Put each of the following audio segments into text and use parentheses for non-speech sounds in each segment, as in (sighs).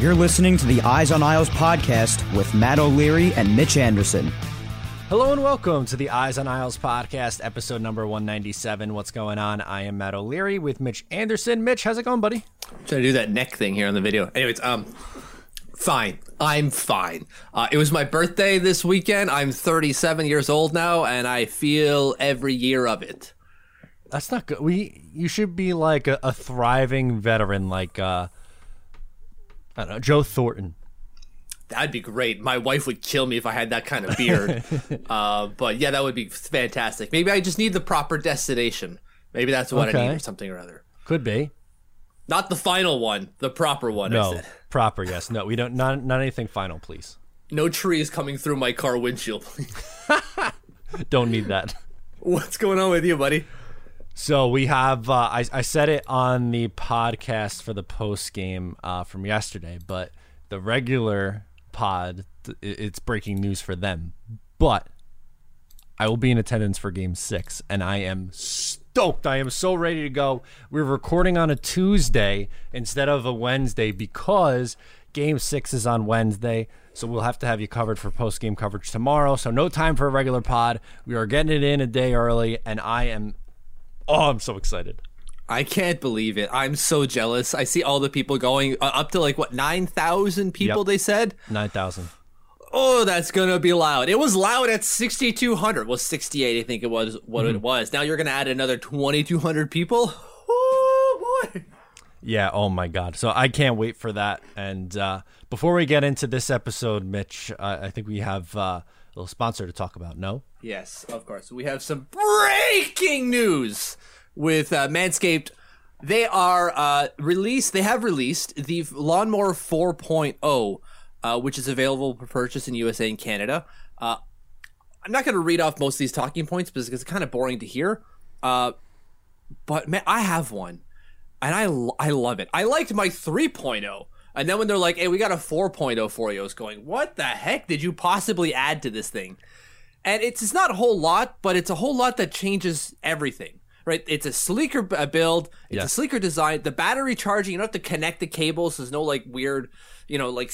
You're listening to the Eyes on Isles podcast with Matt O'Leary and Mitch Anderson. Hello and welcome to the Eyes on Isles podcast, episode number 197. What's going on? I am Matt O'Leary with Mitch Anderson. Mitch, how's it going, buddy? I'm trying to do that neck thing here on the video. Anyways, um, fine. I'm fine. Uh, it was my birthday this weekend. I'm 37 years old now, and I feel every year of it. That's not good. We you should be like a, a thriving veteran, like uh, I don't know, Joe Thornton. That'd be great. My wife would kill me if I had that kind of beard. (laughs) uh, but yeah, that would be fantastic. Maybe I just need the proper destination. Maybe that's what I need or something or other. Could be. Not the final one, the proper one. I No, said. (laughs) proper. Yes. No, we don't. Not not anything final, please. No trees coming through my car windshield. please. (laughs) Don't need that. What's going on with you, buddy? So we have. Uh, I I said it on the podcast for the post game uh, from yesterday, but the regular pod, it's breaking news for them. But I will be in attendance for Game Six, and I am stoked. I am so ready to go. We're recording on a Tuesday instead of a Wednesday because Game Six is on Wednesday. So we'll have to have you covered for post game coverage tomorrow. So no time for a regular pod. We are getting it in a day early, and I am Oh, I'm so excited. I can't believe it. I'm so jealous. I see all the people going uh, up to like what 9,000 people Yep. they said. 9,000. Oh, that's going to be loud. It was loud at 6200. Well, 68 I think it was what Mm-hmm. it was. Now you're going to add another 2200 people? (laughs) Oh boy. Yeah, oh my God. So I can't wait for that. And uh, before we get into this episode, Mitch, uh, I think we have uh, little sponsor to talk about. No? Yes, of course. We have some breaking news with uh, Manscaped. They are uh, released. They have released the Lawnmower 4.0, uh, which is available for purchase in USA and Canada. Uh, I'm not going to read off most of these talking points because it's kind of boring to hear. Uh, but man, I have one, and I I love it. I liked my 3.0. And then when they're like, "Hey, we got a 4.0 for you," I was going, "What the heck did you possibly add to this thing?" and it's, it's not a whole lot, but it's a whole lot that changes everything. Right? It's a sleeker uh, build. It's Yeah. a sleeker design. The battery charging, you don't have to connect the cables. There's no like weird, you know, like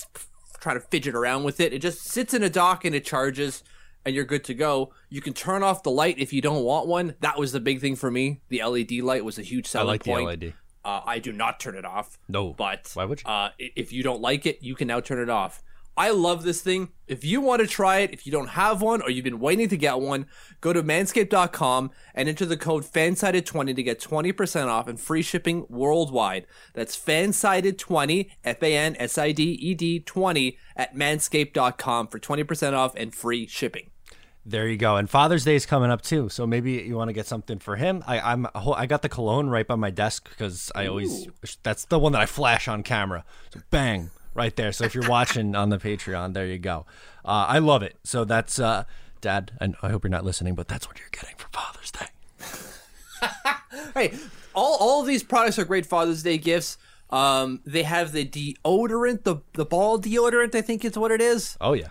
trying to fidget around with it. It just sits in a dock and it charges, and you're good to go. You can turn off the light if you don't want one. That was the big thing for me. The LED light was a huge I selling like the point. LED. Uh, I do not turn it off. No. But Why would you? Uh, if you don't like it, you can now turn it off. I love this thing. If you want to try it, if you don't have one or you've been waiting to get one, go to manscaped.com and enter the code FANSIDED20 to get 20% off and free shipping worldwide. That's FANSIDED20, F A N S I D E D 20 at manscaped.com for 20% off and free shipping. There you go. And Father's Day is coming up too, so maybe you want to get something for him. I, I'm I got the cologne right by my desk because I always that's the one that I flash on camera. So bang right there. So if you're watching on the Patreon, there you go. Uh, I love it. So that's uh, Dad, and I hope you're not listening, but that's what you're getting for Father's Day. (laughs) Hey, all, all of these products are great Father's Day gifts. Um, they have the deodorant, the the ball deodorant, I think is what it is. Oh yeah.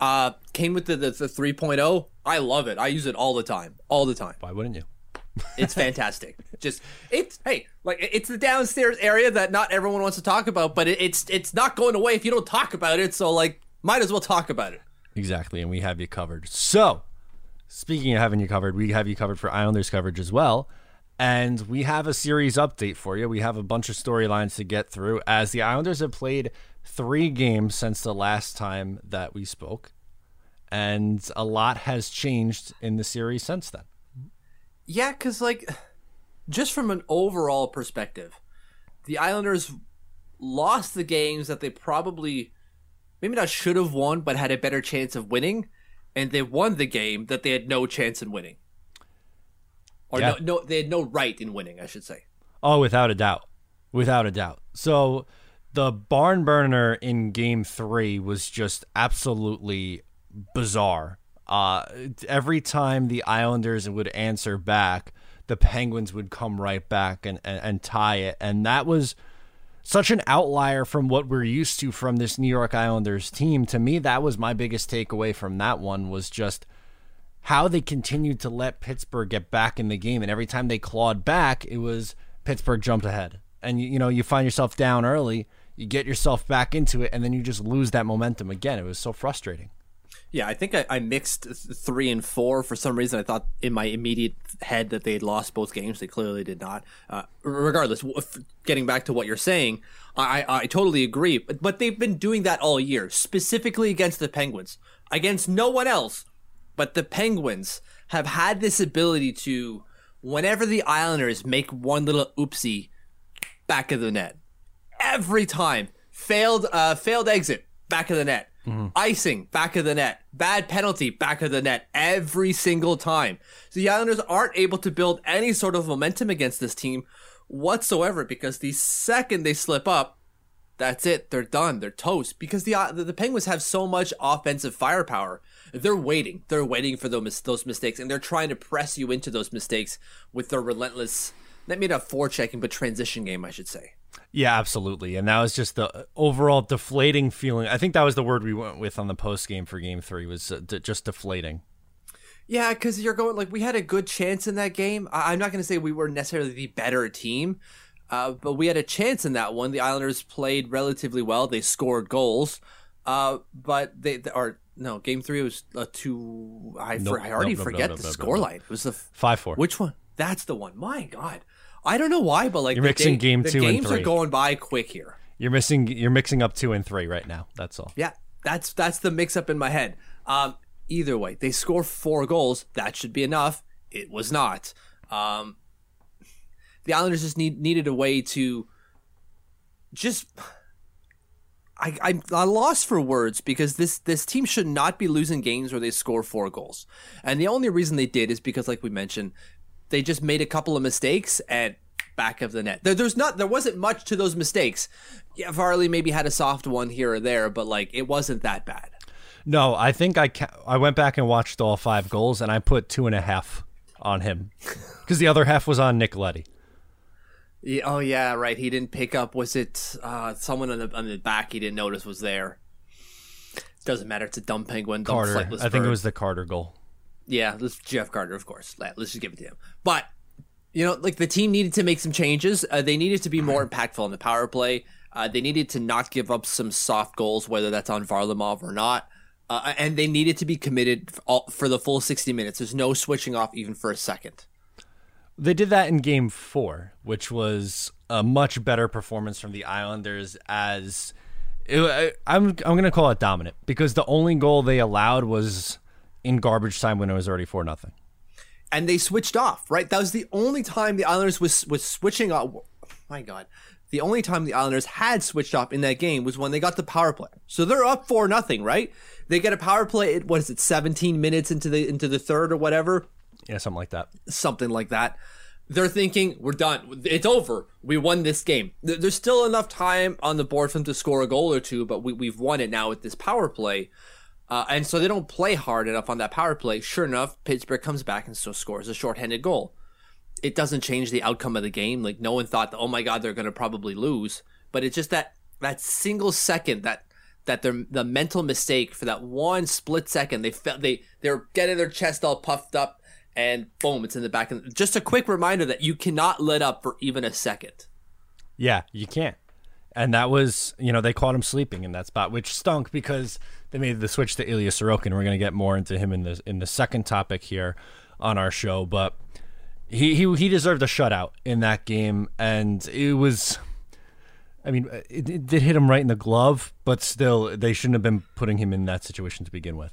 Uh, came with the, the, the 3.0. I love it. I use it all the time. All the time. Why wouldn't you? (laughs) It's fantastic. Just it's (laughs) hey, like it's the downstairs area that not everyone wants to talk about, but it, it's it's not going away if you don't talk about it. So like, might as well talk about it. Exactly, and we have you covered. So, speaking of having you covered, we have you covered for Islanders coverage as well. And we have a series update for you. We have a bunch of storylines to get through as the Islanders have played three games since the last time that we spoke. And a lot has changed in the series since then. Yeah, because, like, just from an overall perspective, the Islanders lost the games that they probably maybe not should have won, but had a better chance of winning, and they won the game that they had no chance in winning, or Yeah. no, no, they had no right in winning, I should say. Oh, without a doubt. Without a doubt. So the barn burner in game three was just absolutely bizarre. Uh, every time the Islanders would answer back, the Penguins would come right back and, and, and tie it. And that was such an outlier from what we're used to from this New York Islanders team. To me, that was my biggest takeaway from that one was just how they continued to let Pittsburgh get back in the game. And every time they clawed back, it was Pittsburgh jumped ahead. And you, you know, you find yourself down early, you get yourself back into it, and then you just lose that momentum again. It was so frustrating. Yeah, I think I, I mixed th- three and four for some reason. I thought in my immediate head that they had lost both games. They clearly did not. Uh, regardless, getting back to what you're saying, I, I, I totally agree. But, but they've been doing that all year, specifically against the Penguins, against no one else. But the Penguins have had this ability to, whenever the Islanders make one little oopsie, back of the net, every time failed uh, failed exit, back of the net. Icing, back of the net. Bad penalty, back of the net. Every single time. So the Islanders aren't able to build any sort of momentum against this team whatsoever because the second they slip up, that's it. They're done. They're toast because the uh, the, Penguins have so much offensive firepower. They're waiting. They're waiting for those those mistakes, and they're trying to press you into those mistakes with their relentless. Not maybe not forechecking, but transition game, I should say. Yeah, absolutely. And that was just the overall deflating feeling. I think that was the word we went with on the post game for game three was uh, just deflating. Yeah, because you're going like we had a good chance in that game. I- I'm not going to say we were necessarily the better team, uh, but we had a chance in that one. The Islanders played relatively well. They scored goals, uh, but they are no game three was a two. I, Nope, for, I already nope, forget nope, the nope, score nope, line. It was the Five four. which one? That's the one. My God, I don't know why, but like You're the mixing day- game two and games are going by quick here. You're missing. You're mixing up two and three right now. That's all. Yeah, that's that's the mix up in my head. Um, either way, they score four goals. That should be enough. It was not. Um, the Islanders just need needed a way to just. I, I'm I lost for words because this this team should not be losing games where they score four goals, and the only reason they did is because, like we mentioned, they just made a couple of mistakes and back of the net. There, there's not there wasn't much to those mistakes. Yeah, Varley maybe had a soft one here or there, but like it wasn't that bad. No, I think I ca- I went back and watched all five goals, and I put two and a half on him (laughs) because the other half was on Nick Leddy. Yeah, oh yeah, right. He didn't pick up. Was it uh, someone on the on the back he didn't notice was there? Doesn't matter. It's a dumb penguin. Dumb Carter. I think bird. it was the Carter goal. Yeah, this Jeff Carter, of course. Let- Let's just give it to him. But you know, like the team needed to make some changes. Uh, they needed to be more impactful on the power play. Uh, they needed to not give up some soft goals, whether that's on Varlamov or not. Uh, and they needed to be committed for, all, for the full 60 minutes. There's no switching off even for a second. They did that in game four, which was a much better performance from the Islanders as it, I- I'm I'm going to call it dominant because the only goal they allowed was in garbage time when it was already 4 nothing. and they switched off. Right, that was the only time the Islanders was was switching off. My God, the only time the Islanders had switched off in that game was when they got the power play. So they're up for nothing, right? They get a power play. At, what is it, 17 minutes into the into the third or whatever, Yeah, something like that. something like that. They're thinking we're done. It's over. We won this game. There's still enough time on the board for them to score a goal or two, but we, we've won it now with this power play. Uh, and so they don't play hard enough on that power play. Sure enough, Pittsburgh comes back and so scores a shorthanded goal. It doesn't change the outcome of the game. Like no one thought, that, oh my god, they're going to probably lose. But it's just that that single second that that their the mental mistake for that one split second they felt they they're getting their chest all puffed up and boom, it's in the back. And just a quick reminder that you cannot let up for even a second. Yeah, you can't. And that was, you know, they caught him sleeping in that spot, which stunk because they made the switch to Ilya Sorokin. We're going to get more into him in the in the second topic here on our show, but He he he deserved a shutout in that game, and it was. I mean, it, it did hit him right in the glove, but still, they shouldn't have been putting him in that situation to begin with.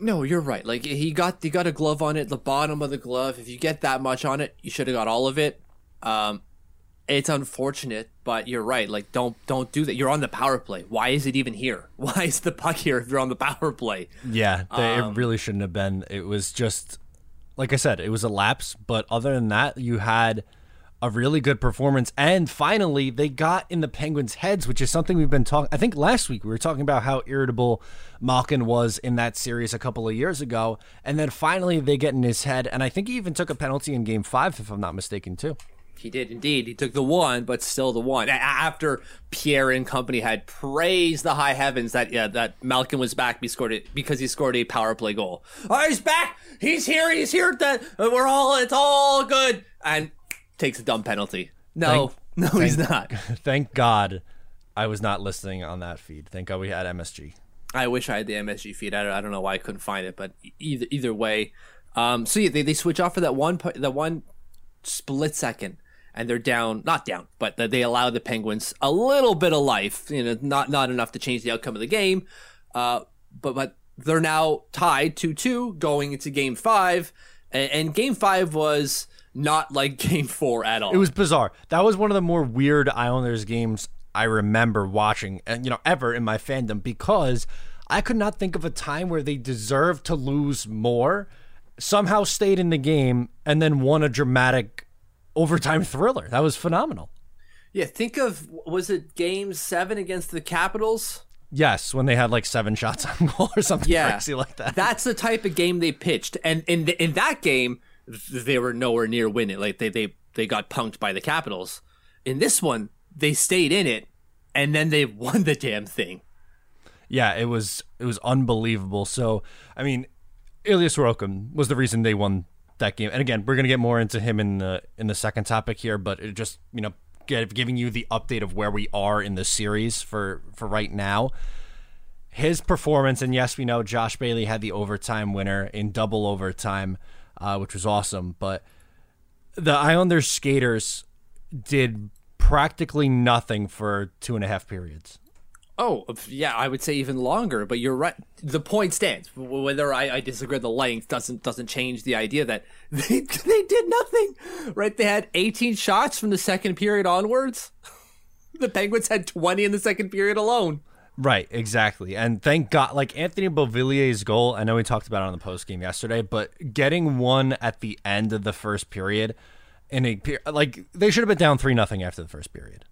No, you're right. Like he got he got a glove on it, the bottom of the glove. If you get that much on it, you should have got all of it. Um, it's unfortunate, but you're right. Like don't don't do that. You're on the power play. Why is it even here? (laughs) Why is the puck here if you're on the power play? Yeah, they, it um, really shouldn't have been. It was just like I said, it was a lapse. But other than that, you had a really good performance. And finally, they got in the Penguins' heads, which is something we've been talking. I think last week we were talking about how irritable Malkin was in that series a couple of years ago, and then finally they get in his head. And I think he even took a penalty in Game Five, if I'm not mistaken, too. He did indeed. He took the one, but still the one. After Pierre and company had praised the high heavens that yeah, that Malkin was back he scored it because he scored a power play goal. Oh, he's back. He's here. He's here. That we're all. It's all good. And takes a dumb penalty. No, thank, (laughs) no, thank, he's not. (laughs) Thank God, I was not listening on that feed. Thank God we had MSG. I wish I had the MSG feed. I don't, I don't know why I couldn't find it, but either either way, um, so yeah, they, they switch off for that one that one split second and they're down, not down, but they allow the Penguins a little bit of life. You know, not not enough to change the outcome of the game, uh, but but they're now tied two two going into Game Five, and, and Game Five was not like (laughs) Game Four at all. It was bizarre. That was one of the more weird Islanders games I remember watching, and you know, ever in my fandom because I could not think of a time where they deserved to lose more, somehow stayed in the game, and then won a dramatic overtime thriller. That was phenomenal. Yeah, think of was it game seven against the Capitals? Yes, when they had like seven shots on goal or something yeah, crazy like that. That's the type of game they pitched, and in the, in that game, they were nowhere near winning. Like they they they got punked by the Capitals. In this one, they stayed in it, and then they (laughs) won the damn thing. Yeah, it was it was unbelievable. So I mean, Ilya Sorokin was the reason they won that game. And again, we're gonna get more into him in the in the second topic here, but it just you know get, giving you the update of where we are in the series for for right now. His performance, and yes, we know Josh Bailey had the overtime winner in double overtime, uh, which was awesome. But the Islanders skaters did practically nothing for two and a half periods. Oh, yeah, I would say even longer, but you're right. The point stands. Whether I, I disagree the length doesn't doesn't change the idea that (laughs) they they did nothing. Right? They had 18 shots from the second period onwards. (laughs) The Penguins had 20 in the second period alone. Right, exactly. And thank God, like Anthony Beauvillier's goal, I know we talked about it on the post game yesterday, but getting one at the end of the first period in a like they should have been down 3 nothing after the first period.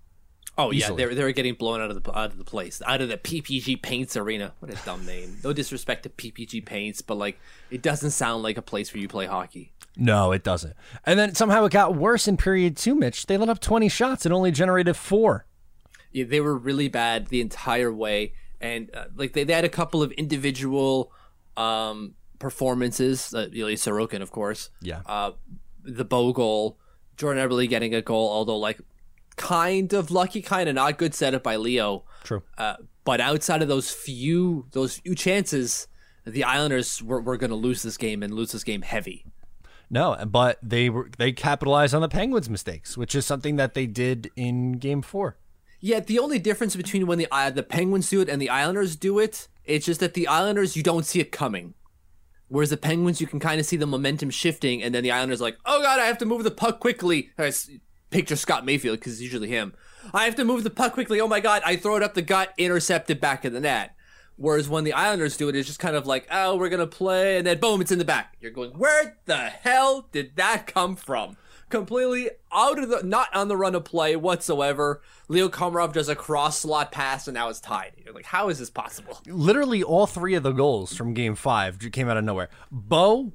Oh Easily. yeah, they they were getting blown out of the out of the place, out of the PPG Paints Arena. What a dumb name. No disrespect to PPG Paints, but like it doesn't sound like a place where you play hockey. No, it doesn't. And then somehow it got worse in period two. Mitch, they let up twenty shots and only generated four. Yeah, they were really bad the entire way, and uh, like they, they had a couple of individual um, performances. Uh, Ilya Sorokin, of course. Yeah. Uh, the Bow goal, Jordan Eberle getting a goal, although like kind of lucky, kind of not good setup by Leo. True. Uh, but outside of those few those few chances, the Islanders were, were going to lose this game and lose this game heavy. No, but they were they capitalized on the Penguins' mistakes, which is something that they did in Game Four. Yeah, the only difference between when the uh, the Penguins do it and the Islanders do it, it's just that the Islanders you don't see it coming. Whereas the Penguins, you can kind of see the momentum shifting, and then the Islanders like, oh god, I have to move the puck quickly picture Scott Mayfield because it's usually him. I have to move the puck quickly. Oh my god! I throw it up the gut, intercepted back in the net. Whereas when the Islanders do it, it's just kind of like, oh, we're gonna play, and then boom, it's in the back. You're going, where the hell did that come from? Completely out of the, not on the run of play whatsoever. Leo Komarov does a cross slot pass, and now it's tied. You're like, how is this possible? Literally, all three of the goals from Game Five came out of nowhere. Bo,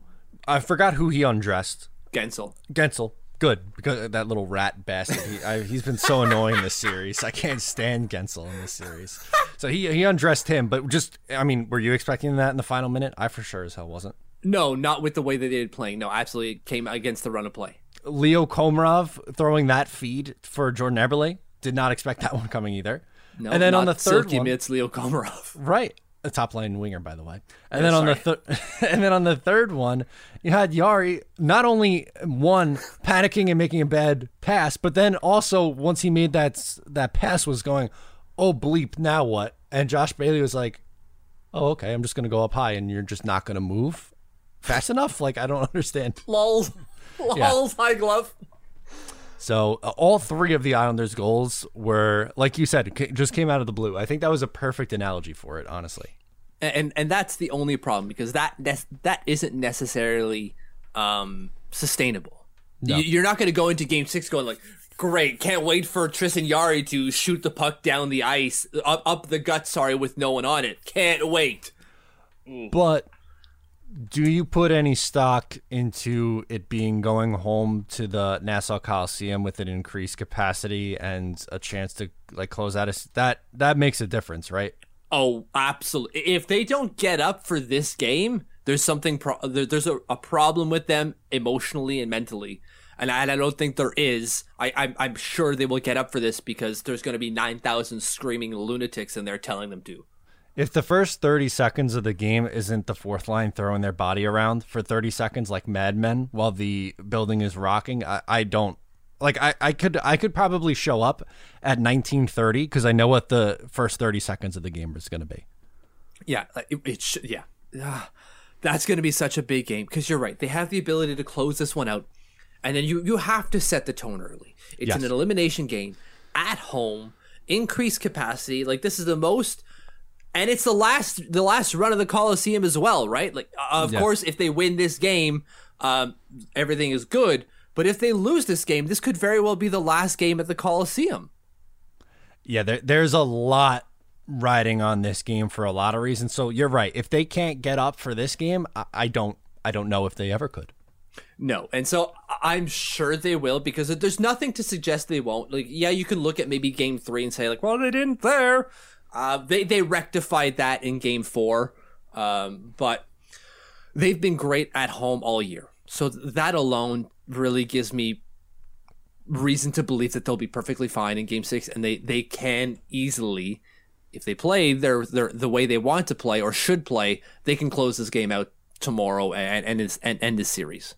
I forgot who he undressed. Gensel. Guentzel Good because uh, that little rat bastard. He, I, he's been so annoying this series. I can't stand Guentzel in this series. So he he undressed him, but just I mean, were you expecting that in the final minute? I for sure as hell wasn't. No, not with the way that they did playing. No, absolutely came against the run of play. Leo Komarov throwing that feed for Jordan Eberle. Did not expect that one coming either. No, and then on the third one, it's Leo Komarov. Right. A top line winger, by the way. And then on the th- (laughs) and then on the third one, you had Jarry not only one panicking and making a bad pass, but then also once he made that that pass was going, oh bleep, now what? And Josh Bailey was like, oh okay, I'm just gonna go up high, and you're just not gonna move fast enough. Like I don't (laughs) understand. Lols, lols, Yeah. high glove. So uh, all three of the Islanders' goals were, like you said, just came out of the blue. I think that was a perfect analogy for it, honestly. and and that's the only problem because that that's, that isn't necessarily um, sustainable. You, you're not going to go into Game Six going like, "Great, can't wait for Tristan Jarry to shoot the puck down the ice, up up the gut." Sorry, with no one on it. Can't wait. But do you put any stock into it being going home to the Nassau Coliseum with an increased capacity and a chance to like close out? A, that that makes a difference, right? Oh, absolutely. If they don't get up for this game, there's something. Pro- there, there's a, a problem with them emotionally and mentally, and I, and I don't think there is. I, I'm, I'm sure they will get up for this because there's going to be nine thousand screaming lunatics in there telling them to. If the first 30 seconds of the game isn't the fourth line throwing their body around for 30 seconds like madmen while the building is rocking, I, I don't like I, I could I could probably show up at 1930 because I know what the first 30 seconds of the game is going to be. Yeah, it, it should. Yeah, Ah, that's going to be such a big game because you're right. They have the ability to close this one out, and then you you have to set the tone early. It's Yes. an elimination game at home, increased capacity. Like this is the most. And it's the last, the last run of the Coliseum as well, right? Like, uh, of Yeah. course, if they win this game, um, everything is good. But if they lose this game, this could very well be the last game at the Coliseum. Yeah, there, there's a lot riding on this game for a lot of reasons. So you're right. If they can't get up for this game, I, I don't I don't know if they ever could. No, and so I'm sure they will because there's nothing to suggest they won't. Like, yeah, you can look at maybe Game Three and say like, well, they didn't there. Uh, they they rectified that in Game Four, um, but they've been great at home all year. So that alone really gives me reason to believe that they'll be perfectly fine in Game Six, and they they can easily, if they play their their the way they want to play or should play, they can close this game out tomorrow and and and, end this series.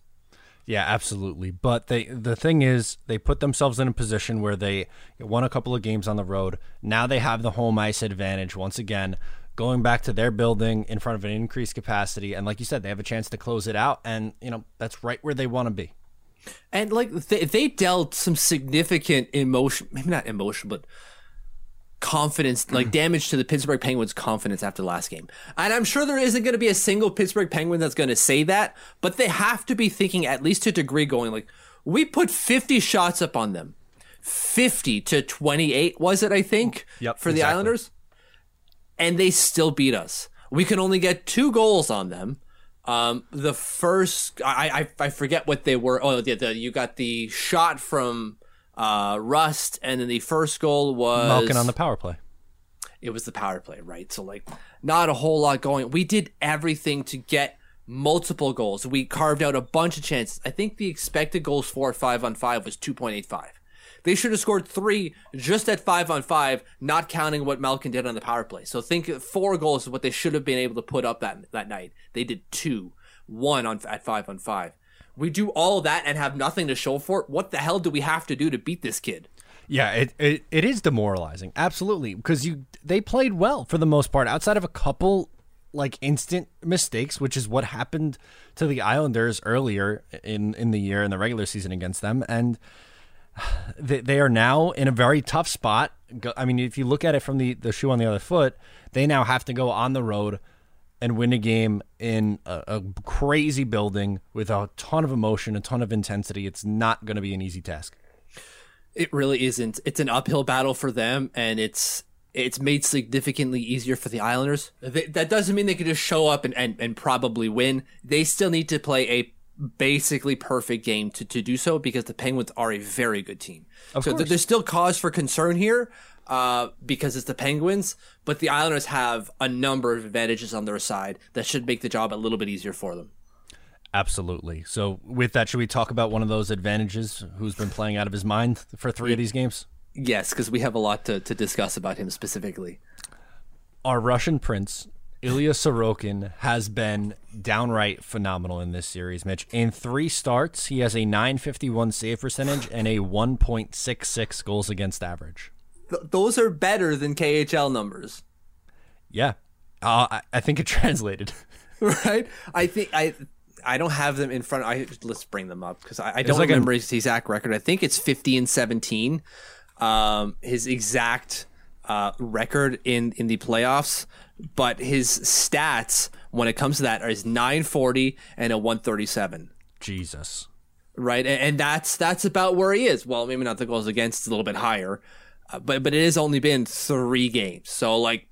Yeah, absolutely. But they the thing is, they put themselves in a position where they won a couple of games on the road. Now they have the home ice advantage once again, going back to their building in front of an increased capacity. And like you said, they have a chance to close it out. And you know that's right where they want to be. And like they, they dealt some significant emotion, maybe not emotion, but confidence, like (clears throat) damage to the Pittsburgh Penguins' confidence after the last game. And I'm sure there isn't going to be a single Pittsburgh Penguin that's going to say that, but they have to be thinking at least to a degree, going like, we put 50 shots up on them, 50 to 28 was it? I think. Yep, For the exactly. Islanders, and they still beat us. We can only get two goals on them. Um, the first, I, I, I forget what they were. Oh, the, the, you got the shot from uh, Rust, and then the first goal was Malkin on the power play. it was the power play, right? So like, not a whole lot going. We did everything to get multiple goals. We carved out a bunch of chances. I think the expected goals for five on five was two point eight five. They should have scored three just at five on five, not counting what Malkin did on the power play. So think four goals is what they should have been able to put up that that night. They did two, one on at five on five. We do all that and have nothing to show for it. What the hell do we have to do to beat this kid? Yeah, it, it it is demoralizing. Absolutely, because you they played well for the most part, outside of a couple like instant mistakes, which is what happened to the Islanders earlier in in the year in the regular season against them, and (sighs) they, they are now in a very tough spot. I mean, if you look at it from the the shoe on the other foot, they now have to go on the road and win a game in a, a crazy building with a ton of emotion, a ton of intensity. It's not going to be an easy task. It really isn't. It's an uphill battle for them, and it's it's made significantly easier for the Islanders. Th- that doesn't mean they can just show up and, and, and probably win. They still need to play a basically perfect game to, to do so because the Penguins are a very good team. so th- there's still cause for concern here uh, because it's the Penguins, but the Islanders have a number of advantages on their side that should make the job a little bit easier for them. Absolutely. So, with that, should we talk about one of those advantages who's been playing out of his mind for three of these games? Yes, because we have a lot to, to discuss about him specifically. Our Russian prince Ilya Sorokin has been downright phenomenal in this series, Mitch. In three starts, he has a 951 save percentage and a 1.66 goals against average. Th- those are better than KHL numbers. Yeah. Uh, I, I think it (laughs) translated. right? I think I I don't have them in front. I let's bring them up because I, I don't like a- remember his exact record. I think it's fifty and seventeen. Um, his exact uh, record in in the playoffs, but his stats when it comes to that that is nine forty and a one thirty seven. Jesus. Right, and, and that's that's about where he is. Well, maybe not the goals against; it's a little bit higher, but but it has only been three games, so like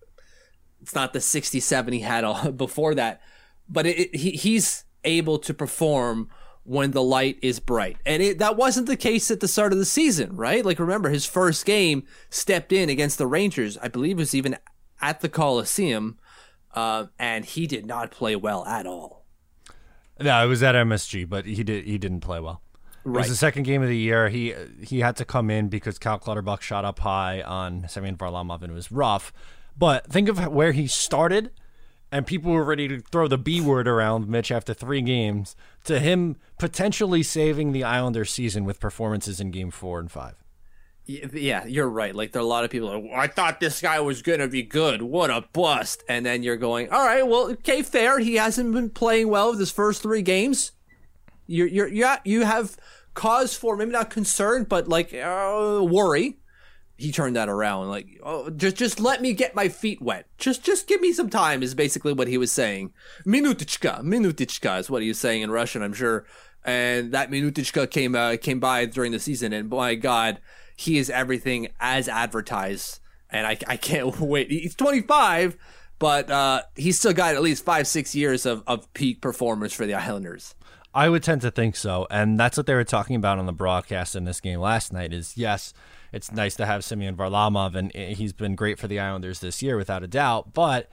it's not the 67 he had all, (laughs) before that, but it, it, he, he's able to perform when the light is bright. And it, that wasn't the case at the start of the season, right? Like, remember, his first game stepped in against the Rangers. I believe it was even at the Coliseum, uh, and he did not play well at all. No, it was at MSG, but he did he didn't play well. It was the second game of the year. He he had to come in because Cal Clutterbuck shot up high on Semyon Varlamov and it was rough. But think of where he started, and people were ready to throw the B word around Mitch after three games. To him potentially saving the Islanders season with performances in Game Four and Five. Yeah, you're right. Like there are a lot of people. Like, I thought this guy was gonna be good. What a bust! And then you're going, all right, well, okay, fair. He hasn't been playing well with his first three games. You're you're yeah, you have cause for maybe not concern, but like uh, worry. He turned that around. Like, oh, just just let me get my feet wet. Just just give me some time. Is basically what he was saying. Minutichka, minutichka is what he was saying in Russian, I'm sure. And that minutichka came uh, came by during the season, and my God, he is everything as advertised. And I, I can't (laughs) wait. He's 25, but uh, he's still got at least five six years of, of peak performance for the Islanders. I would tend to think so, and that's what they were talking about on the broadcast in this game last night. Is yes, it's nice to have Semyon Varlamov, and he's been great for the Islanders this year, without a doubt. But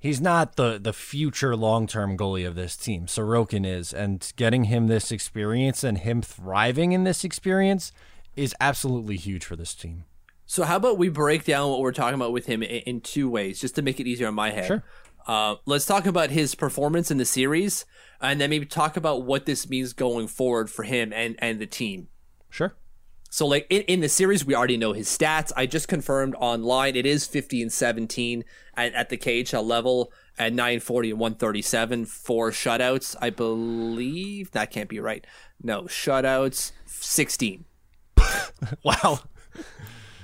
he's not the the future long term goalie of this team. Sorokin is, and getting him this experience and him thriving in this experience is absolutely huge for this team. So how about we break down what we're talking about with him in, in two ways, just to make it easier on my head. Sure. Uh, let's talk about his performance in the series, and then maybe talk about what this means going forward for him and and the team. Sure. So like in, in the series, we already know his stats. I just confirmed online it is 50 and 17 at, at the KHL level at 940 and 137 for shutouts. I believe that can't be right. No, shutouts 16. (laughs) Wow.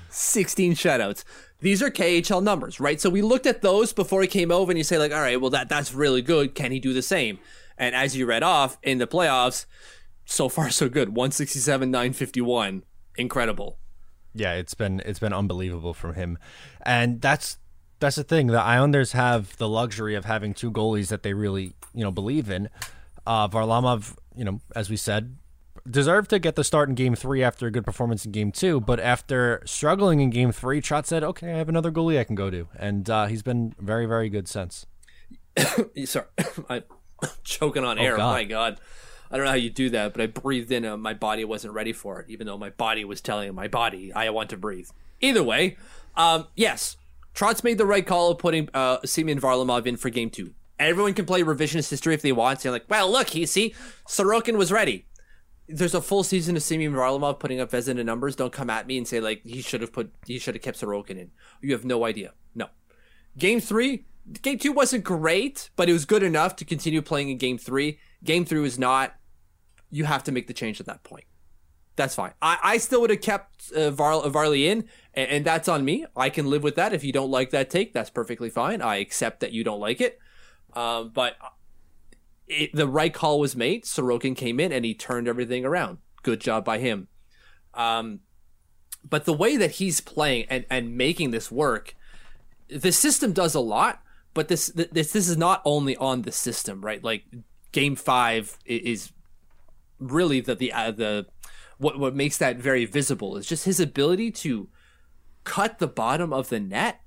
16 shutouts. These are KHL numbers, right? So we looked at those before he came over and you say like, all right, well that that's really good. Can he do the same? And as you read off in the playoffs, so far so good. 167 951. Incredible. Yeah, it's been it's been unbelievable from him, and that's that's the thing. The Islanders have the luxury of having two goalies that they really you know believe in. Uh, Varlamov, you know, as we said, deserved to get the start in Game Three after a good performance in Game Two, but after struggling in Game Three, Trotz said, "Okay, I have another goalie I can go to," and uh, he's been very very good since. (coughs) Sorry, (coughs) I'm (laughs) choking on air. Oh, God. My God. I don't know how you do that, but I breathed in. Uh, my body wasn't ready for it, even though my body was telling my body I want to breathe. Either way, um, yes, Trotz made the right call of putting uh, Semyon Varlamov in for game two. Everyone can play revisionist history if they want. You're like, well, look, he see, Sorokin was ready. There's a full season of Semyon Varlamov putting up Vezina numbers. Don't come at me and say like he should have put he should have kept Sorokin in. You have no idea. No. Game three, game two wasn't great, but it was good enough to continue playing in game three. Game three was not. You have to make the change at that point. That's fine. I, I still would have kept uh, Var- Varley in, and, and that's on me. I can live with that. If you don't like that take, that's perfectly fine. I accept that you don't like it. Um, but it, the right call was made. Sorokin came in and he turned everything around. Good job by him. Um, but the way that he's playing and, and making this work, the system does a lot. But this this this is not only on the system, right? Like Game Five is really the the uh, the what what makes that very visible is just his ability to cut the bottom of the net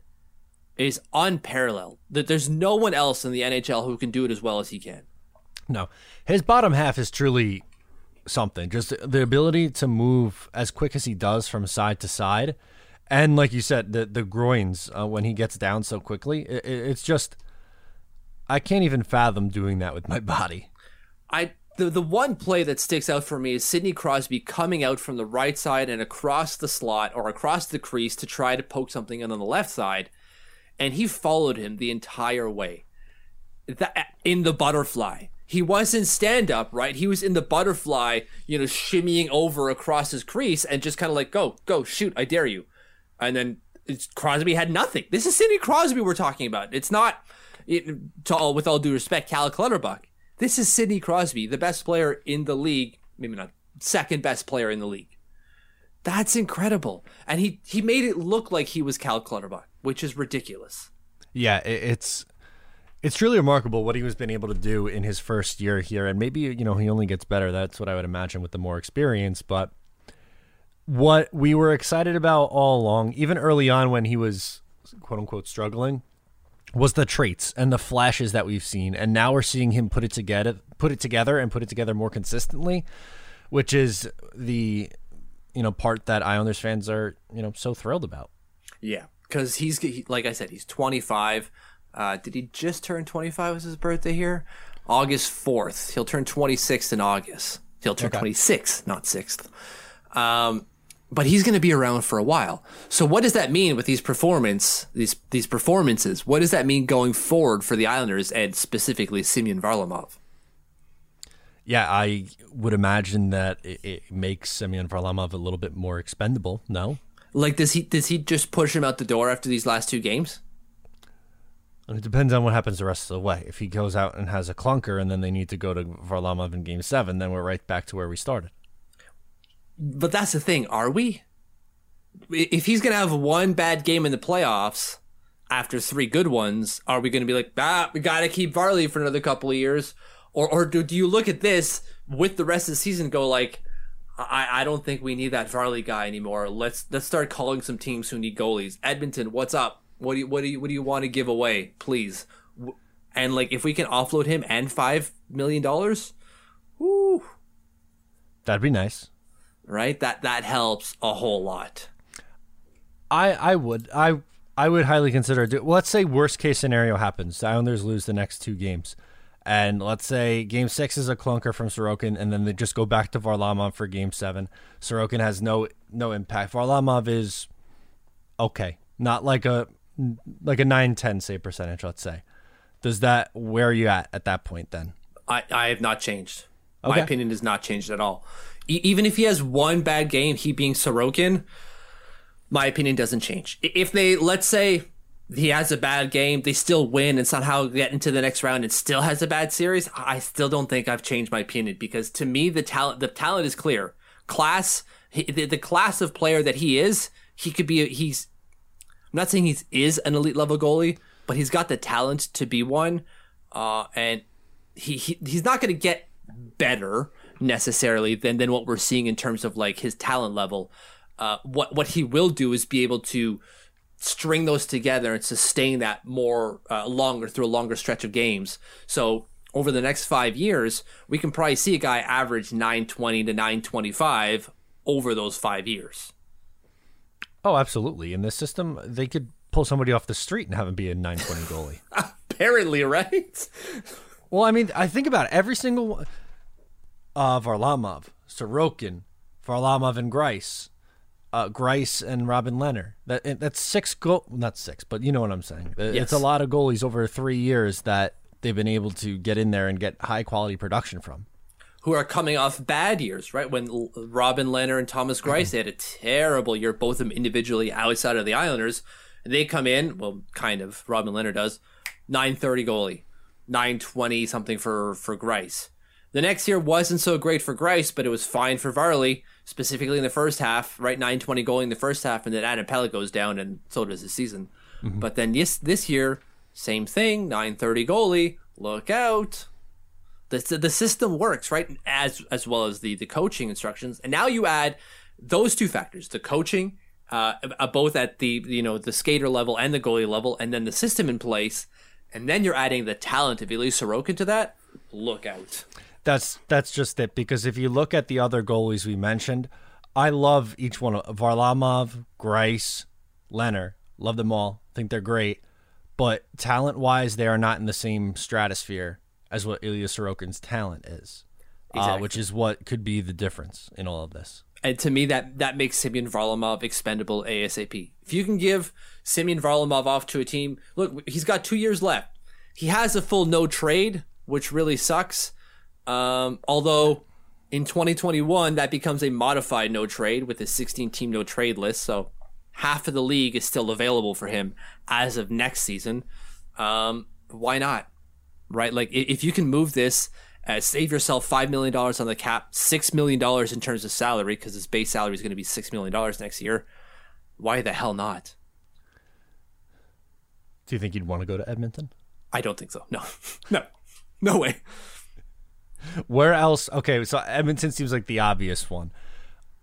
is unparalleled. That there's no one else in the NHL who can do it as well as he can. No, his bottom half is truly something. Just the ability to move as quick as he does from side to side, and like you said, the the groins uh, when he gets down so quickly. It, it- it's just I can't even fathom doing that with my body. I the the one play that sticks out for me is Sidney Crosby coming out from the right side and across the slot or across the crease to try to poke something in on the left side, and he followed him the entire way. That in the butterfly. He wasn't stand up, right? He was in the butterfly, you know, shimmying over across his crease and just kind of like, go, go, shoot, I dare you. And then Crosby had nothing. This is Sidney Crosby we're talking about. It's not, it, all, with all due respect, Cal Clutterbuck. This is Sidney Crosby, the best player in the league, maybe not second best player in the league. That's incredible. And he, he made it look like he was Cal Clutterbuck, which is ridiculous. Yeah, it's it's truly remarkable what he was been able to do in his first year here, and maybe you know he only gets better. That's what I would imagine with the more experience. But what we were excited about all along, even early on when he was quote unquote struggling, was the traits and the flashes that we've seen, and now we're seeing him put it together, put it together, and put it together more consistently, which is the you know part that Islanders fans are you know so thrilled about. Yeah, because he's like I said, he's 25. Uh, did he just turn 25? Was his birthday here? August 4th. He'll turn 26 in August. He'll turn okay. 26, not 6th. Um, but he's going to be around for a while. So what does that mean with these performance these these performances? What does that mean going forward for the Islanders and specifically Semyon Varlamov? Yeah, I would imagine that it, it makes Semyon Varlamov a little bit more expendable. No, like does he does he just push him out the door after these last two games? And it depends on what happens the rest of the way. If he goes out and has a clunker and then they need to go to Varlamov in game seven, then we're right back to where we started. But that's the thing, are we? If he's going to have one bad game in the playoffs after three good ones, are we going to be like, ah, we got to keep Varley for another couple of years? Or, or do, do you look at this with the rest of the season go like, I, I don't think we need that Varley guy anymore. Let's let's start calling some teams who need goalies. Edmonton, what's up? What do you what do you what do you want to give away, please? And like if we can offload him and five million dollars, whoo, that'd be nice, right? That that helps a whole lot. I I would I I would highly consider. Do, let's say worst case scenario happens. The Islanders lose the next two games, and let's say Game Six is a clunker from Sorokin, and then they just go back to Varlamov for Game Seven. Sorokin has no no impact. Varlamov is okay, not like a like a 9 10 save percentage let's say does that where are you at at that point then i i have not changed okay. my opinion has not changed at all even if he has one bad game he being sorokin my opinion doesn't change if they let's say he has a bad game they still win and somehow get into the next round and still has a bad series i still don't think i've changed my opinion because to me the talent the talent is clear class the, the class of player that he is he could be he's I'm not saying he is an elite level goalie, but he's got the talent to be one. Uh, and he, he he's not going to get better necessarily than than what we're seeing in terms of like his talent level. Uh, what what he will do is be able to string those together and sustain that more uh, longer through a longer stretch of games. So over the next five years, we can probably see a guy average 920 to 925 over those five years. Oh, absolutely. In this system, they could pull somebody off the street and have him be a 920 goalie. (laughs) Apparently, right? well, I mean, I think about it. Every single one. Uh, Varlamov, Sorokin, Varlamov and Greiss, uh, Greiss and Robin Lehner. That that's six goal, not six, but you know what I'm saying. Yes. It's a lot of goalies over three years that they've been able to get in there and get high quality production from who are coming off bad years, right? When Robin Lehner and Thomas Greiss, they had a terrible year, both of them individually outside of the Islanders. And they come in, well, kind of, Robin Lehner does, 930 goalie, 920 something for, for Greiss. The next year wasn't so great for Greiss, but it was fine for Varley, specifically in the first half, right? 920 goalie in the first half, and then Adam Pelech goes down, and so does his season. Mm-hmm. But then this, this year, same thing, 930 goalie, look out the, the system works right as as well as the the coaching instructions and now you add those two factors the coaching uh, uh, both at the you know the skater level and the goalie level and then the system in place and then you're adding the talent of Elise Sorokin to that look out that's that's just it because if you look at the other goalies we mentioned I love each one of Varlamov Greiss, Lehner love them all think they're great but talent wise, they are not in the same stratosphere as what Ilya Sorokin's talent is, uh, which is what could be the difference in all of this. And to me, that that makes Semyon Varlamov expendable ASAP. If you can give Semyon Varlamov off to a team, look, he's got two years left. He has a full no trade, which really sucks. Um, although in 2021, that becomes a modified no trade with a 16 team no trade list. So half of the league is still available for him as of next season. Um, why not? Right? Like, if you can move this, uh, save yourself $5 million on the cap, $6 million in terms of salary, because his base salary is going to be $6 million next year. Why the hell not? Do you think you'd want to go to Edmonton? I don't think so. No, (laughs) no, no way. Where else? Okay, so Edmonton seems like the obvious one.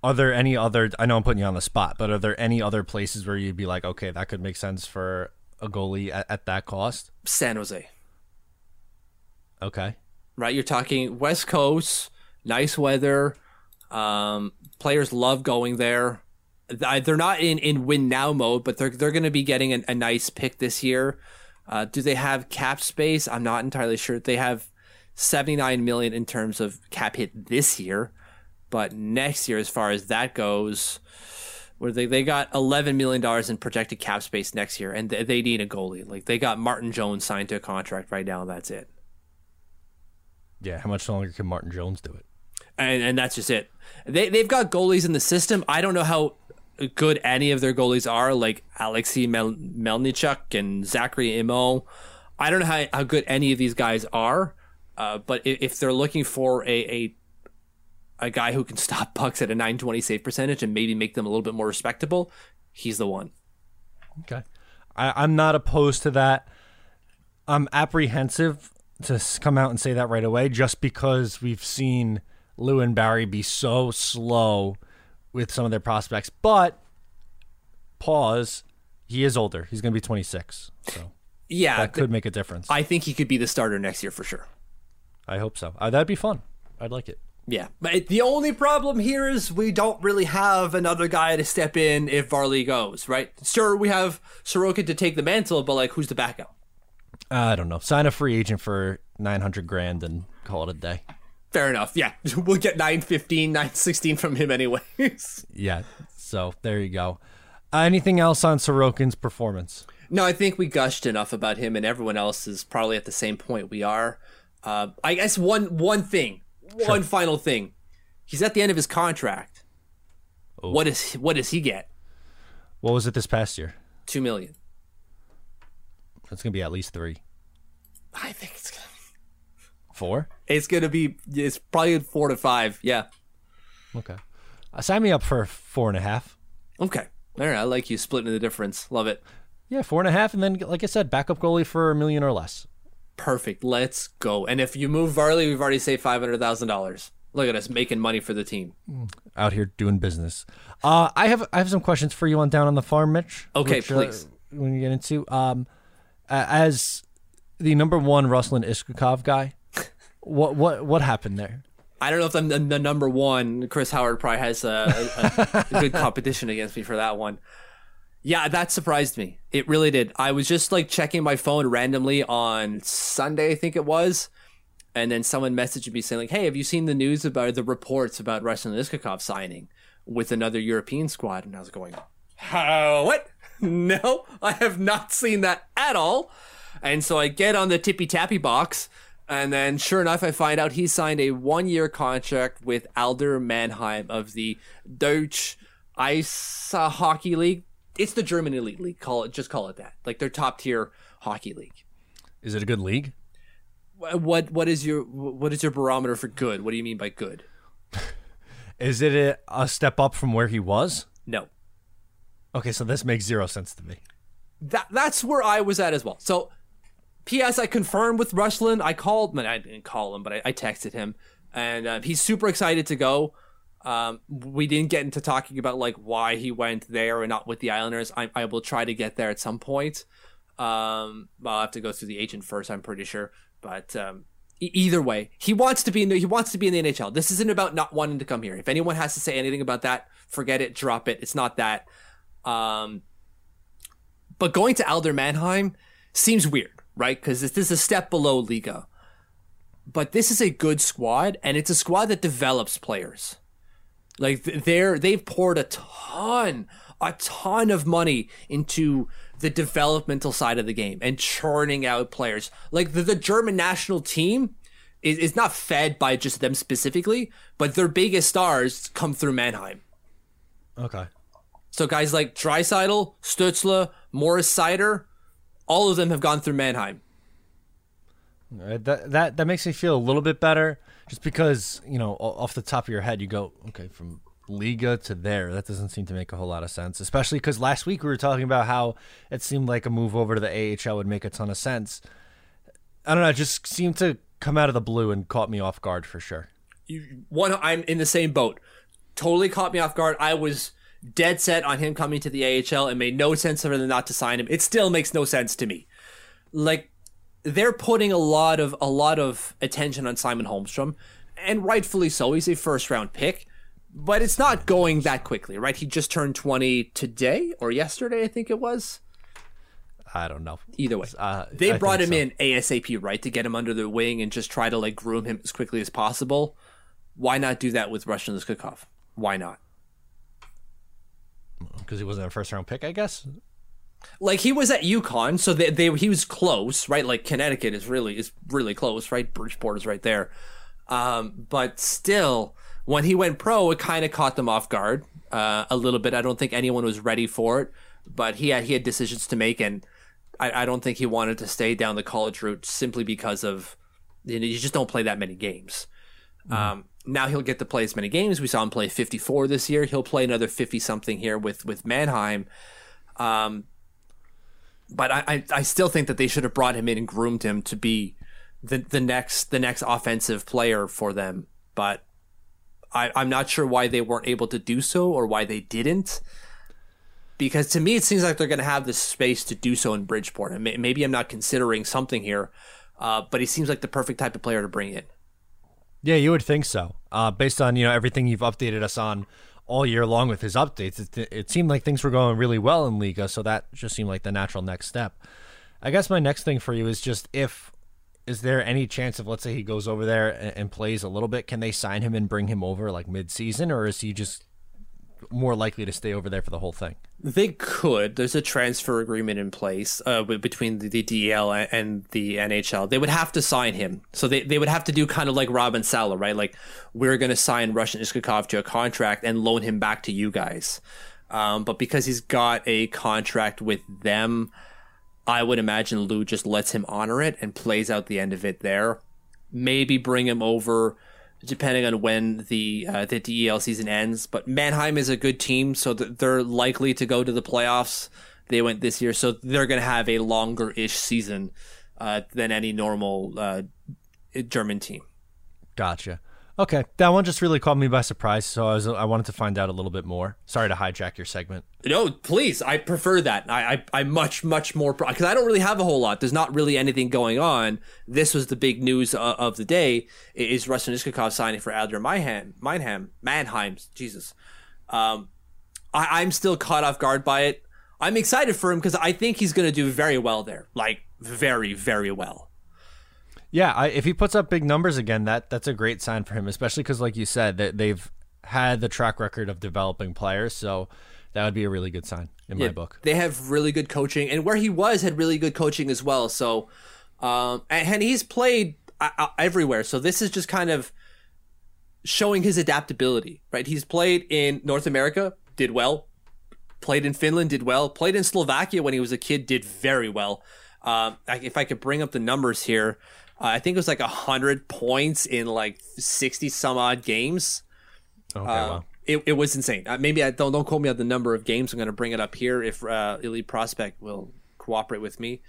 Are there any other? I know I'm putting you on the spot, but are there any other places where you'd be like, okay, that could make sense for a goalie at, at that cost? San Jose. Okay. right? You're talking West Coast, nice weather. Um, players love going there. They're not in, in win now mode, but they're they're going to be getting a, a nice pick this year. Uh, do they have cap space? I'm not entirely sure. They have 79 million in terms of cap hit this year, but next year, as far as that goes, where they, they got 11 million dollars in projected cap space next year, and they, they need a goalie. Like they got Martin Jones signed to a contract right now, and that's it. Yeah. How much longer can Martin Jones do it? and and that's just it. They they've got goalies in the system. I don't know how good any of their goalies are, like Alexei Mel- Melnichuk and Zachary Emond. I don't know how, how good any of these guys are, uh, but if, they're looking for a, a a guy who can (laughs) stop pucks at a 920 save percentage and maybe make them a little bit more respectable, he's the one. Okay. I, I'm not opposed to that. I'm apprehensive to come out and say that right away just because we've seen Lou and Barry be so slow with some of their prospects. But pause, he is older. He's going to be 26. So Yeah, that could make a difference. I think he could be the starter next year for sure. Hope so. Uh, that'd be fun. I'd like it. Yeah, but the only problem here is we don't really have another guy to step in if Varley goes, right? Sure, we have Sorokin to take the mantle, but like, who's the backup? I don't know. Sign a free agent for 900 grand and call it a day. Fair enough. Yeah, (laughs) we'll get 915, 916 from him anyways. (laughs) Yeah. So there you go. Uh, anything else on Sorokin's performance? no, I think we gushed enough about him, and everyone else is probably at the same point we are. Uh, I guess one one thing, one final thing. He's at the end of his contract. What is what does he get? What was it this past year? Two million. That's gonna be at least three, I think it's gonna, be four. it's gonna be it's probably four to five. Yeah. Okay, uh, sign me up for four and a half. Okay. All right. I like you splitting the difference. Love it. Yeah, four and a half, and then like I said, backup goalie for a million or less. Perfect. Let's go. And if you move Varley, we've already saved five hundred thousand dollars. Look at us making money for the team. Out here doing business. Uh, I have I have some questions for you on down on the farm, Mitch. Okay, which, uh, please. when you get into um, uh, as the number one Ruslan Iskakov guy, (laughs) what what what happened there? I don't know if I'm the, the number one. Chris Howard probably has a, a, a good competition against me for that one. Yeah, that surprised me. It really did. I was just like checking my phone randomly on Sunday, I think it was, and then someone messaged me saying like, "Hey, have you seen the news about the reports about Ruslan Iskakov signing with another European squad?" And I was going, "How? What? (laughs) No, I have not seen that at all." And so I get on the tippy tappy box, and then sure enough, I find out he signed a one year contract with Adler Mannheim of the Deutsche Ice Hockey League. It's the German elite league. Call it just call it that. Like their top tier hockey league. Is it a good league? What what is your what is your barometer for good? What do you mean by good? (laughs) Is it a, a step up from where he was? No. Okay, so this makes zero sense to me. that that's where I was at as well. So, P.S. I confirmed with Ruslan. I called, I didn't call him, but I, I texted him, and uh, he's super excited to go. Um, we didn't get into talking about like why he went there and not with the Islanders. I, I will try to get there at some point. Um, I'll have to go through the agent first. I'm pretty sure, but um, e- either way, he wants to be in the, he wants to be in the NHL. This isn't about not wanting to come here. If anyone has to say anything about that, forget it, drop it. It's not that. Um, but going to Adler Mannheim, seems weird, right? Because this is a step below Liiga. But this is a good squad, and it's a squad that develops players. Like they're they've poured a ton, a ton of money into the developmental side of the game and churning out players. Like the, the German national team is, is not fed by just them specifically, but their biggest stars come through Mannheim. Okay. So guys like Draisaitl, Stutzle, Moritz Seider, all of them have gone through Mannheim. That that that makes me feel a little bit better, just because you know off the top of your head you go okay from Liiga to there. That doesn't seem to make a whole lot of sense, especially because last week we were talking about how it seemed like a move over to the AHL would make a ton of sense. I don't know, it just seemed to come out of the blue and caught me off guard for sure. You, one, I'm in the same boat. Totally caught me off guard. I was dead set on him coming to the AHL. It made no sense for them not to sign him. It still makes no sense to me. Like they're putting a lot of a lot of attention on Simon Holmstrom, and rightfully so. He's a first round pick, but it's not going that quickly, right? He just turned twenty today or yesterday, I think it was. I don't know. Either way, Uh, they I brought him so. in ASAP, right, to get him under the wing and just try to like groom him as quickly as possible. Why not do that with Ruslan Iskakov? Why not? because he wasn't a first round pick, I guess. Like he was at UConn, so they, they he was close, right? Like Connecticut is really is really close, right? Bridgeport is right there, um, but still, when he went pro, it kind of caught them off guard uh, a little bit. I don't think anyone was ready for it, but he had he had decisions to make, and I, I don't think he wanted to stay down the college route simply because of you know you just don't play that many games. Um, now he'll get to play as many games. We saw him play 54 this year. He'll play another 50 something here with with Mannheim. Um, but I, I, still think that they should have brought him in and groomed him to be the the next the next offensive player for them. But I, I'm not sure why they weren't able to do so or why they didn't. Because to me, it seems like they're going to have the space to do so in Bridgeport. And maybe I'm not considering something here, uh, but he seems like the perfect type of player to bring in. Yeah, you would think so. Uh, based on you know everything you've updated us on all year long with his updates, it, it seemed like things were going really well in Liiga, so that just seemed like the natural next step. I guess my next thing for you is just if is there any chance of let's say he goes over there and, and plays a little bit, can they sign him and bring him over like mid season, or is he just more likely to stay over there for the whole thing? They could. There's a transfer agreement in place uh, between the, the DL and- the NHL. They would have to sign him. So they, they would have to do kind of like Robin Salo, right? Like, we're going to sign Ruslan Iskakov to a contract and loan him back to you guys. Um, but because he's got a contract with them, I would imagine Lou just lets him honor it and plays out the end of it there. Maybe bring him over depending on when the uh, the DEL season ends. But Mannheim is a good team, so they're likely to go to the playoffs. They went this year, so they're going to have a longer ish season uh, than any normal uh, German team. Gotcha. Okay, that one just really caught me by surprise, so I was I wanted to find out a little bit more. Sorry to hijack your segment. No, please. I prefer that. I, I, I much, much more because I don't really have a whole lot. There's not really anything going on. This was the big news of, of the day: is Ruslan Iskakov signing for Adler Meinheim, Meinheim, Mannheim. Jesus, um, I, I'm still caught off guard by it. I'm excited for him because I think he's going to do very well there, like very, very well. Yeah, I, if he puts up big numbers again, that that's a great sign for him, especially because, like you said, that they've had the track record of developing players, so that would be a really good sign in my book. They have really good coaching, and where he was had really good coaching as well. So, um, and, he's played uh, uh, everywhere. So this is just kind of showing his adaptability, right? He's played in North America, did well. Played in Finland, did well. Played in Slovakia when he was a kid, did very well. Um, if I could bring up the numbers here, I think it was like hundred points in like sixty some odd games. Okay, Uh, well, it, it was insane. Uh, maybe I don't don't quote me on the number of games. I'm going to bring it up here if uh, Elite Prospect will cooperate with me.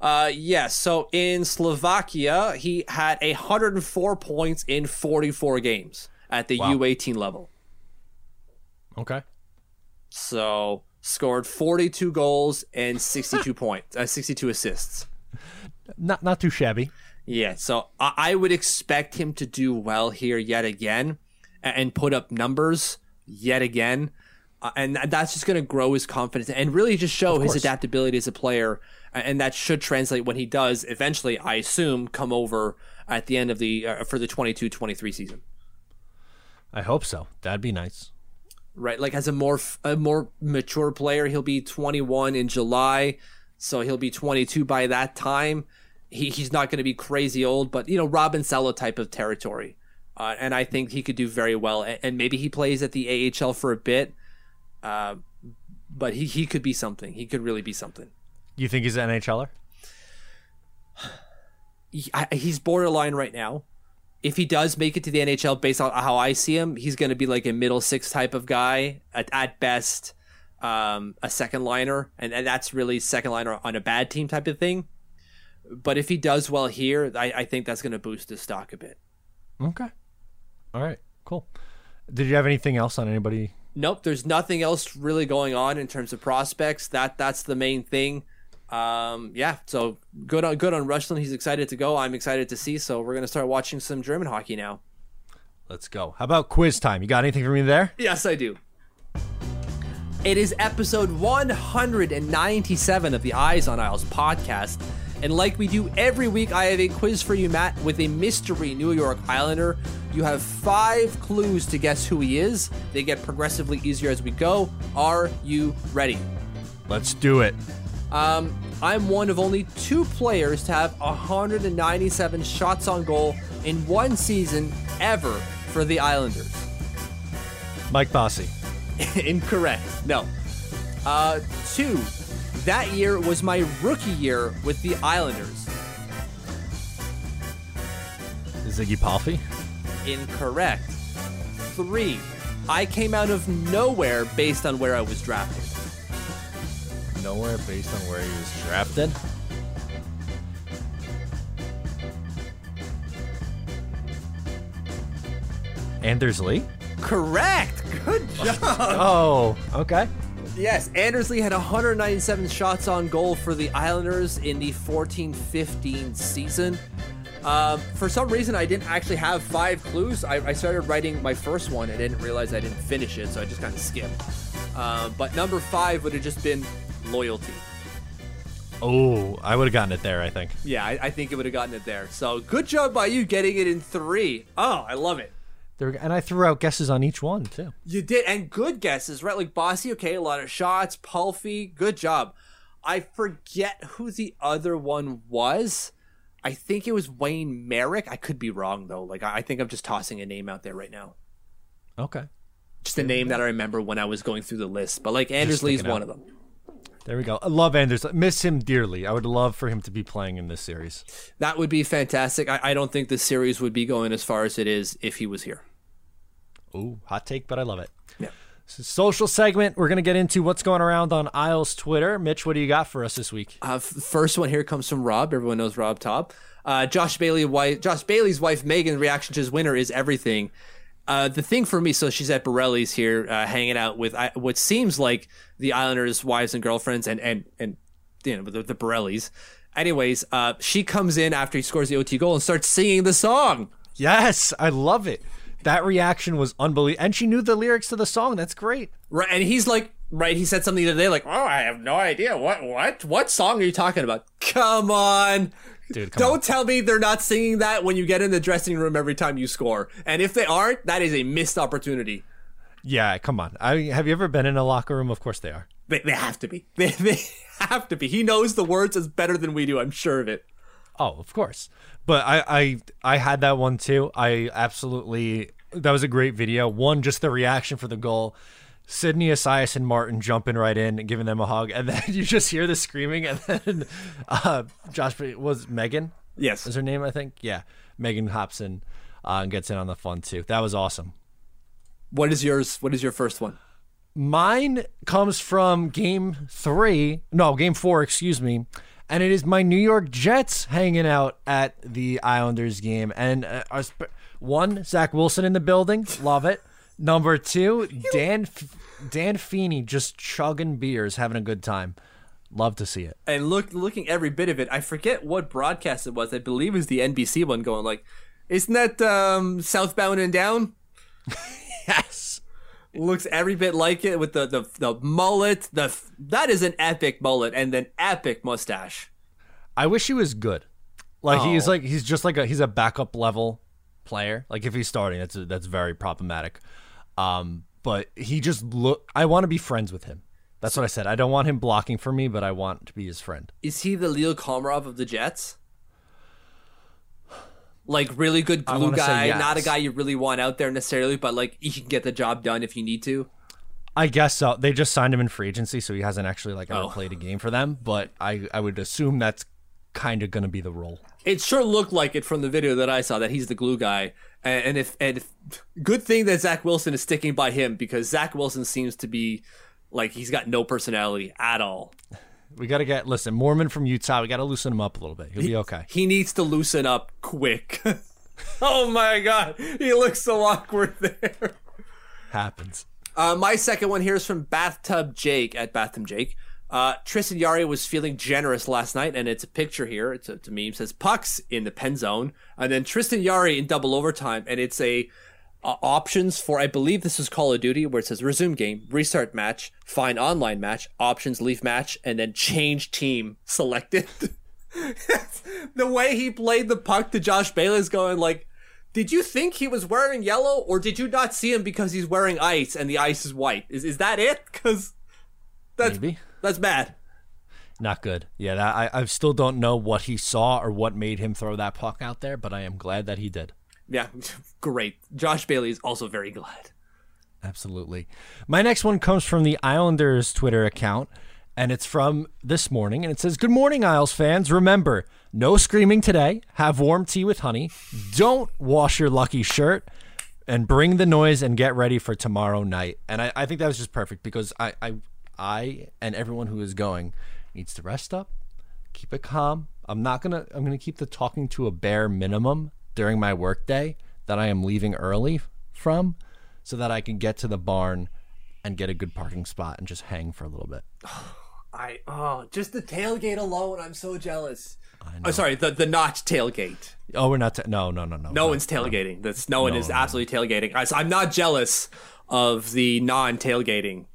Uh, yes. so in Slovakia, he had 104 points in 44 games at the Wow. U18 level. okay. So scored 42 goals and 62 (laughs) points, uh, 62 assists. Not not too shabby. Yeah, so I, I would expect him to do well here yet again a- and put up numbers yet again. Uh, and that's just going to grow his confidence and really just show his adaptability as a player. And that should translate when he does eventually, I assume, come over at the end of the uh, for the 22-23 season. I hope so. That'd be nice. Right, like as a more a more mature player, he'll be 21 in July, so he'll be 22 by that time. He he's not going to be crazy old, but you know, Robin Salo type of territory. Uh, and I think he could do very well. And, and, maybe he plays at the AHL for a bit, uh, but he, he could be something. He could really be something. You think he's an NHLer? He, I, he's borderline right now. If he does make it to the NHL, based on how I see him, he's going to be like a middle six type of guy at, at best, um, a second liner, and, and that's really second liner on a bad team type of thing. But if he does well here, I, I think that's going to boost his stock a bit. Okay. All right. Cool. Did you have anything else on anybody? Nope. There's nothing else really going on in terms of prospects. That that's the main thing. Um, yeah. So good on good on Rushland. He's excited to go. I'm excited to see. So we're gonna start watching some German hockey now. Let's go. How about quiz time? You got anything for me there? Yes, I do. It is episode 197 of the Eyes on Isles podcast. And like we do every week, I have a quiz for you, Matt, with a mystery New York Islander. You have five clues to guess who he is. They get progressively easier as we go. Are you ready? Let's do it. Um, I'm one of only two players to have 197 shots on goal in one season ever for the Islanders. Mike Bossy. (laughs) Incorrect. No. Uh, two, that year was my rookie year with the Islanders. Ziggy Palffy? Incorrect. Three, I came out of nowhere based on where I was drafted. Nowhere based on where he was drafted? Anders Lee? Correct. Good job. Oh, okay. Yes, Anders Lee had 197 shots on goal for the Islanders in the 14-15 season. Um, for some reason, I didn't actually have five clues. I, I, started writing my first one and didn't realize I didn't finish it, so I just kind of skipped. Uh, but number five would have just been loyalty. Oh, I would have gotten it there, I think. Yeah, I, I think it would have gotten it there. So good job by you getting it in three. Oh, I love it. There, and I threw out guesses on each one too. You did, and good guesses, right? Like Bossy, okay, a lot of shots. Palffy, good job. I forget who the other one was. I think it was Wayne Merrick. I could be wrong though. Like I think I'm just tossing a name out there right now. Okay. Just a name that I remember when I was going through the list. But like Anders Lee's one of them. There we go. I love Anders. Miss him dearly. I would love for him to be playing in this series. That would be fantastic. I, I don't think the series would be going as far as it is if he was here. Ooh, hot take, but I love it. Yeah. So social segment. We're going to get into what's going around on Isles Twitter. Mitch, what do you got for us this week? Uh, first one here comes from Rob. Everyone knows Rob Top. Uh, Josh Bailey, wife, Josh Bailey's wife Megan. Reaction to his winner is everything. Uh, the thing for me, so she's at Borelli's here, uh, hanging out with uh, what seems like the Islanders' wives and girlfriends, and and and you know the, the Borellis. Anyways, uh, she comes in after he scores the OT goal and starts singing the song. Yes, I love it. That reaction was unbelievable, and she knew the lyrics to the song. That's great. Right, and he's like, right, he said something the other day, like, "Oh, I have no idea what what what song are you talking about? Come on." Dude, Don't on. tell me they're not singing that when you get in the dressing room every time you score. And if they aren't, that is a missed opportunity. Yeah, come on. I have you ever been in a locker room? Of course they are. They, they have to be. (laughs) They, they have to be. He knows the words as better than we do. I'm sure of it. Oh, of course. But I, I, I had that one too. I absolutely. That was a great video. One, just the reaction for the goal. Sidney Esias and Martin jumping right in and giving them a hug, and then (laughs) you just hear the screaming, and then uh, Josh was Megan. Yes, is her name? I think. Yeah, Megan hops in uh, and gets in on the fun too. That was awesome. What is yours? What is your first one? Mine comes from Game Three. No, Game Four. Excuse me. And it is my New York Jets hanging out at the Islanders game, and uh, one Zach Wilson in the building, love it. Number two, Dan Dan Feeney just chugging beers, having a good time. Love to see it. And look, looking every bit of it. I forget what broadcast it was. I believe it was the NBC one going like, "Isn't that um, Southbound and Down?" (laughs) yes. looks every bit like it with the the, the mullet. The that is an epic mullet and an epic mustache. I wish he was good. Like he's Oh. like he's just like a he's a backup level player. Like if he's starting, that's that's very problematic. Um, but he just look. I want to be friends with him. That's what I said. I don't want him blocking for me, but I want to be his friend. Is he the Leo Komarov of the Jets? Like really good glue guy, yes. not a guy you really want out there necessarily, but like he can get the job done if you need to. I guess so. They just signed him in free agency, so he hasn't actually like ever Oh. played a game for them. But I I would assume that's kind of going to be the role. It sure looked like it from the video that I saw that he's the glue guy, and, and if and if, good thing that Zach Wilson is sticking by him because Zach Wilson seems to be like he's got no personality at all. We got to get listen Mormon from Utah. We got to loosen him up a little bit. He'll be okay. He needs to loosen up quick. (laughs) oh my god, he looks so awkward there. Happens. Uh, my second one here is from Bathtub Jake at Bathtub Jake. Uh, Tristan Jarry was feeling generous last night, and it's a picture here. It's a, it's a meme. It says pucks in the pen zone, and then Tristan Jarry in double overtime, and it's a options for I believe this is Call of Duty, where it says resume game, restart match, find online match, options, leave match, and then change team selected. (laughs) the way he played the puck to Josh Bailey is going like, did you think he was wearing yellow, or did you not see him because he's wearing ice and the ice is white? Is is that it? Because that's Maybe. That's bad. Not good. Yeah, that, I I still don't know what he saw or what made him throw that puck out there, but I am glad that he did. Yeah, (laughs) great. Josh Bailey is also very glad. Absolutely. My next one comes from the Islanders Twitter account, and it's from this morning, and it says, Good morning, Isles fans. Remember, no screaming today. Have warm tea with honey. Don't wash your lucky shirt. And bring the noise and get ready for tomorrow night. And I, I think that was just perfect because I, I I and everyone who is going needs to rest up, keep it calm. I'm not gonna I'm gonna keep the talking to a bare minimum during my workday that I am leaving early from so that I can get to the barn and get a good parking spot and just hang for a little bit. (sighs) I oh, just the tailgate alone, I'm so jealous. i Oh, sorry, the the not tailgate. Oh, we're not. T- no, no, no, no. No one's tailgating. That's no one is absolutely tailgating. I, so I'm not jealous of the non tailgating.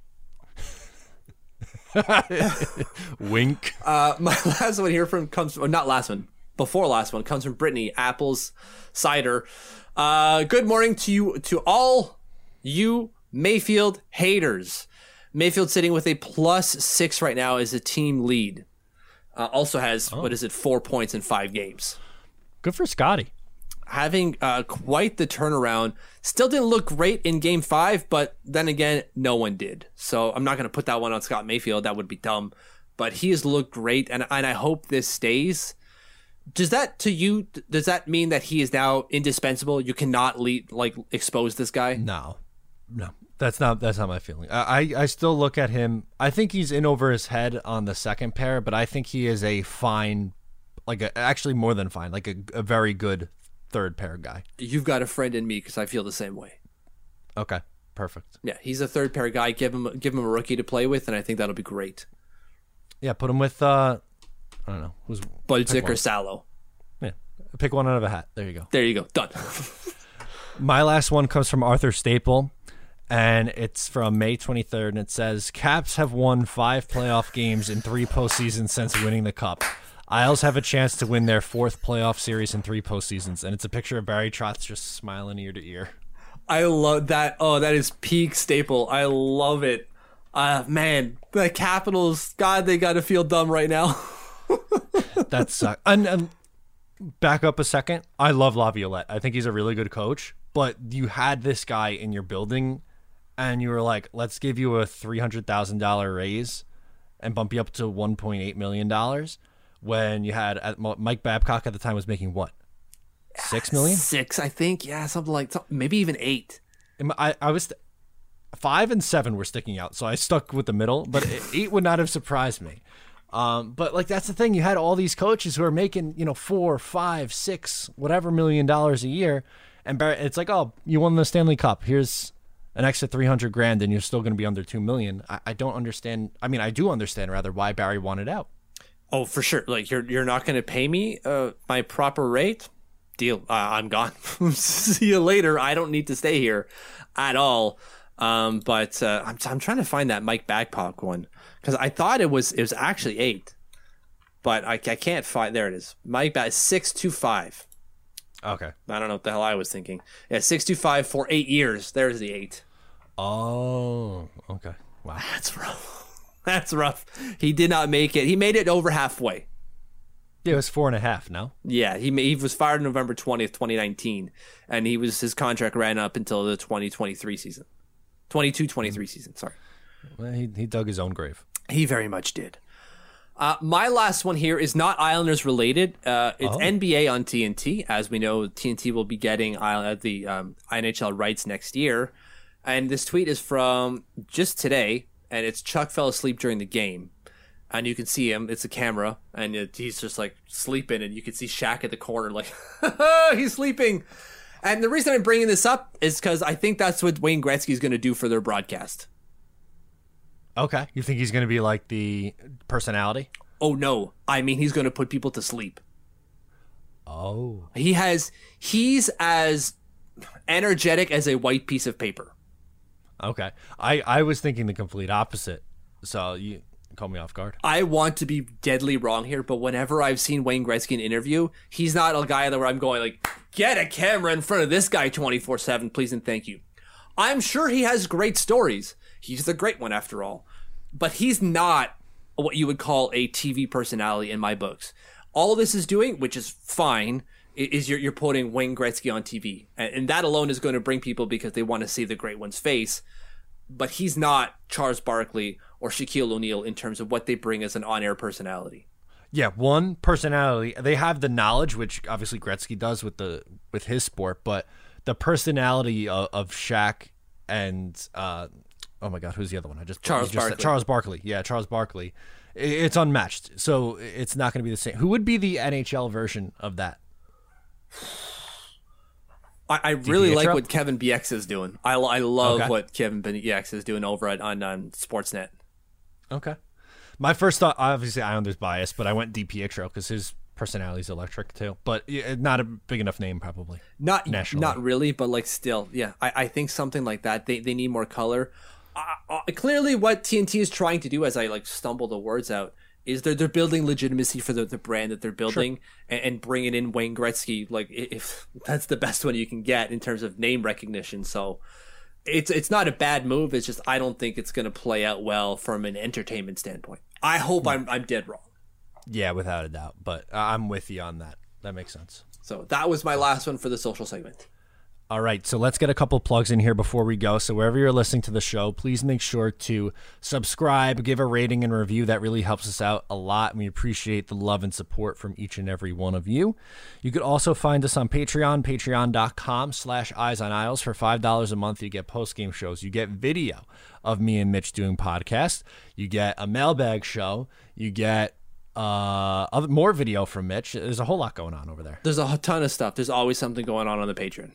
(laughs) Wink. Uh, my (laughs) last one here from comes or not last one before last one comes from Brittany Apples Cider. Uh, good morning to you to all you Mayfield haters. Mayfield sitting with a plus six right now as a team lead. Uh, also has what is it four points in five games. Good for Scotty. Having uh, quite the turnaround. Still didn't look great in game five, but then again, no one did. So I'm not going to put that one on Scott Mayfield. That would be dumb. But he has looked great, and, and I hope this stays. Does that to you? Does that mean that he is now indispensable? You cannot lead, like expose this guy. No, no, that's not that's not my feeling. I, I still look at him. I think he's in over his head on the second pair, but I think he is a fine, like a, actually more than fine, like a, a very good third pair guy. You've got a friend in me because I feel the same way. Okay, perfect. Yeah, he's a third pair guy. Give him give him a rookie to play with, and I think that'll be great. Yeah, put him with uh, I don't know who's Budzik or Salo. yeah, pick one out of a hat. There you go. There you go. Done. (laughs) My last one comes from Arthur Staple, and it's from May 23rd, and it says Caps have won five playoff games in three postseasons since winning the Cup. Isles have a chance to win their fourth playoff series in three postseasons, and it's a picture of Barry Trotz just smiling ear to ear. I love that. Oh, that is peak staple. I love it. Uh, man, the Capitals, God, they got to feel dumb right now. (laughs) That sucks. And, and back up a second. I love Laviolette. I think he's a really good coach, but you had this guy in your building, and you were like, let's give you a $300,000 raise and bump you up to $1.8 million when you had at, Mike Babcock at the time was making what? Six million? Six, I think. Yeah, something like maybe even eight. I, I was five and seven were sticking out, so I stuck with the middle. But (laughs) eight would not have surprised me. Um, but like that's the thing, you had all these coaches who are making you know four, five, six, whatever million dollars a year, and Barry, it's like, oh, you won the Stanley Cup. Here's an extra three hundred grand, and you're still going to be under two million. I, I don't understand. I mean, I do understand rather why Barry wanted out. Oh, for sure. Like you're you're not going to pay me uh, my proper rate. Deal. Uh, I'm gone. (laughs) See you later. I don't need to stay here at all. Um, but uh, I'm I'm trying to find that Mike Babcock one because I thought it was it was actually eight, but I, I can't find. There it is. Mike two five. Okay. I don't know what the hell I was thinking. Yeah, six two five for eight years. There's the eight. Oh, okay. Wow. That's rough. (laughs) That's rough. He did not make it. He made it over halfway. Yeah, it was four and a half. No. Yeah, he he was fired November twentieth, twenty nineteen, and he was his contract ran up until the twenty twenty three season, 22-23 season. Sorry, Well, he he dug his own grave. he very much did. Uh, my last one here is not Islanders related. Uh, it's NBA on TNT. As we know, TNT will be getting uh, the um, NHL rights next year. And this tweet is from just today, and it's Chuck fell asleep during the game. And you can see him. It's a camera, and it, he's just like sleeping, and you can see Shaq at the corner, like (laughs) he's sleeping. And the reason I'm bringing this up is because I think that's what Wayne Gretzky is going to do for their broadcast. Okay. You think he's going to be like the personality? Oh no, I mean he's going to put people to sleep. Oh. He has he's as energetic as a white piece of paper. Okay. I I was thinking the complete opposite. So you call me off guard. I want to be deadly wrong here, but whenever I've seen Wayne Gretzky in interview, he's not a guy that where I'm going like, get a camera in front of this guy 24/7, please and thank you. I'm sure he has great stories. He's the great one after all. But he's not what you would call a TV personality in my books. All this is doing, which is fine, is you're, you're putting Wayne Gretzky on TV. And, and that alone is going to bring people because they want to see the great one's face. But he's not Charles Barkley or Shaquille O'Neal in terms of what they bring as an on-air personality. Yeah, one personality. They have the knowledge, which obviously Gretzky does with the with his sport, but the personality of, of Shaq and uh, oh my God, who's the other one? I just Charles just said- Barkley. Charles Barkley. Yeah, Charles Barkley. It's unmatched, so it's not going to be the same. Who would be the NHL version of that? I, I really like what Kevin Bieksa is doing. I, I love Okay. what Kevin Bieksa is doing over at on, on Sportsnet. Okay. My first thought, obviously, i Islanders bias, but I went DiPietro because his personality is electric too. But yeah, not a big enough name, probably. Not not really, but like still, yeah. I, I think something like that. They they need more color. Uh, uh, clearly, what TNT is trying to do, as I like stumble the words out, is they're they're building legitimacy for the, the brand that they're building and, and bringing in Wayne Gretzky. Like if (laughs) that's the best one you can get in terms of name recognition. So it's it's not a bad move. It's just I don't think it's going to play out well from an entertainment standpoint. I hope hmm. I'm I'm dead wrong. Yeah, without a doubt. But I'm with you on that. That makes sense. So that was my last one for the social segment. All right, so let's get a couple plugs in here before we go. So wherever you're listening to the show, please make sure to subscribe, give a rating and review. That really helps us out a lot, and we appreciate the love and support from each and every one of you. You could also find us on Patreon, patreon.com slash eyes on Isles. For $5 a month, you get post-game shows. You get video of me and Mitch doing podcasts. You get a mailbag show. You get uh, more video from Mitch. There's a whole lot going on over there. There's a ton of stuff. There's always something going on on the Patreon.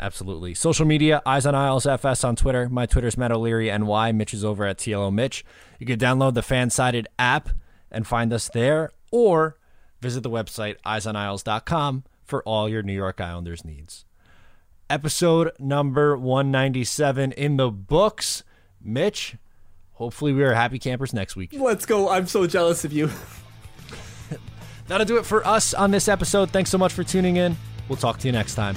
Absolutely. Social media, Eyes on Isles FS on Twitter. My Twitter's Matt O'Leary NY. Mitch is over at TLO Mitch. You can download the Fansided app and find us there, or visit the website eyesonisles.com for all your New York Islanders needs. Episode number 197 in the books. Mitch, hopefully we are happy campers next week. Let's go. I'm so jealous of you. (laughs) That'll do it for us on this episode. Thanks so much for tuning in. We'll talk to you next time.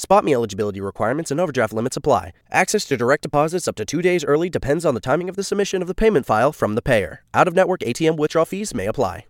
Spot me eligibility requirements and overdraft limits apply. Access to direct deposits up to two days early depends on the timing of the submission of the payment file from the payer. Out of network ATM withdrawal fees may apply.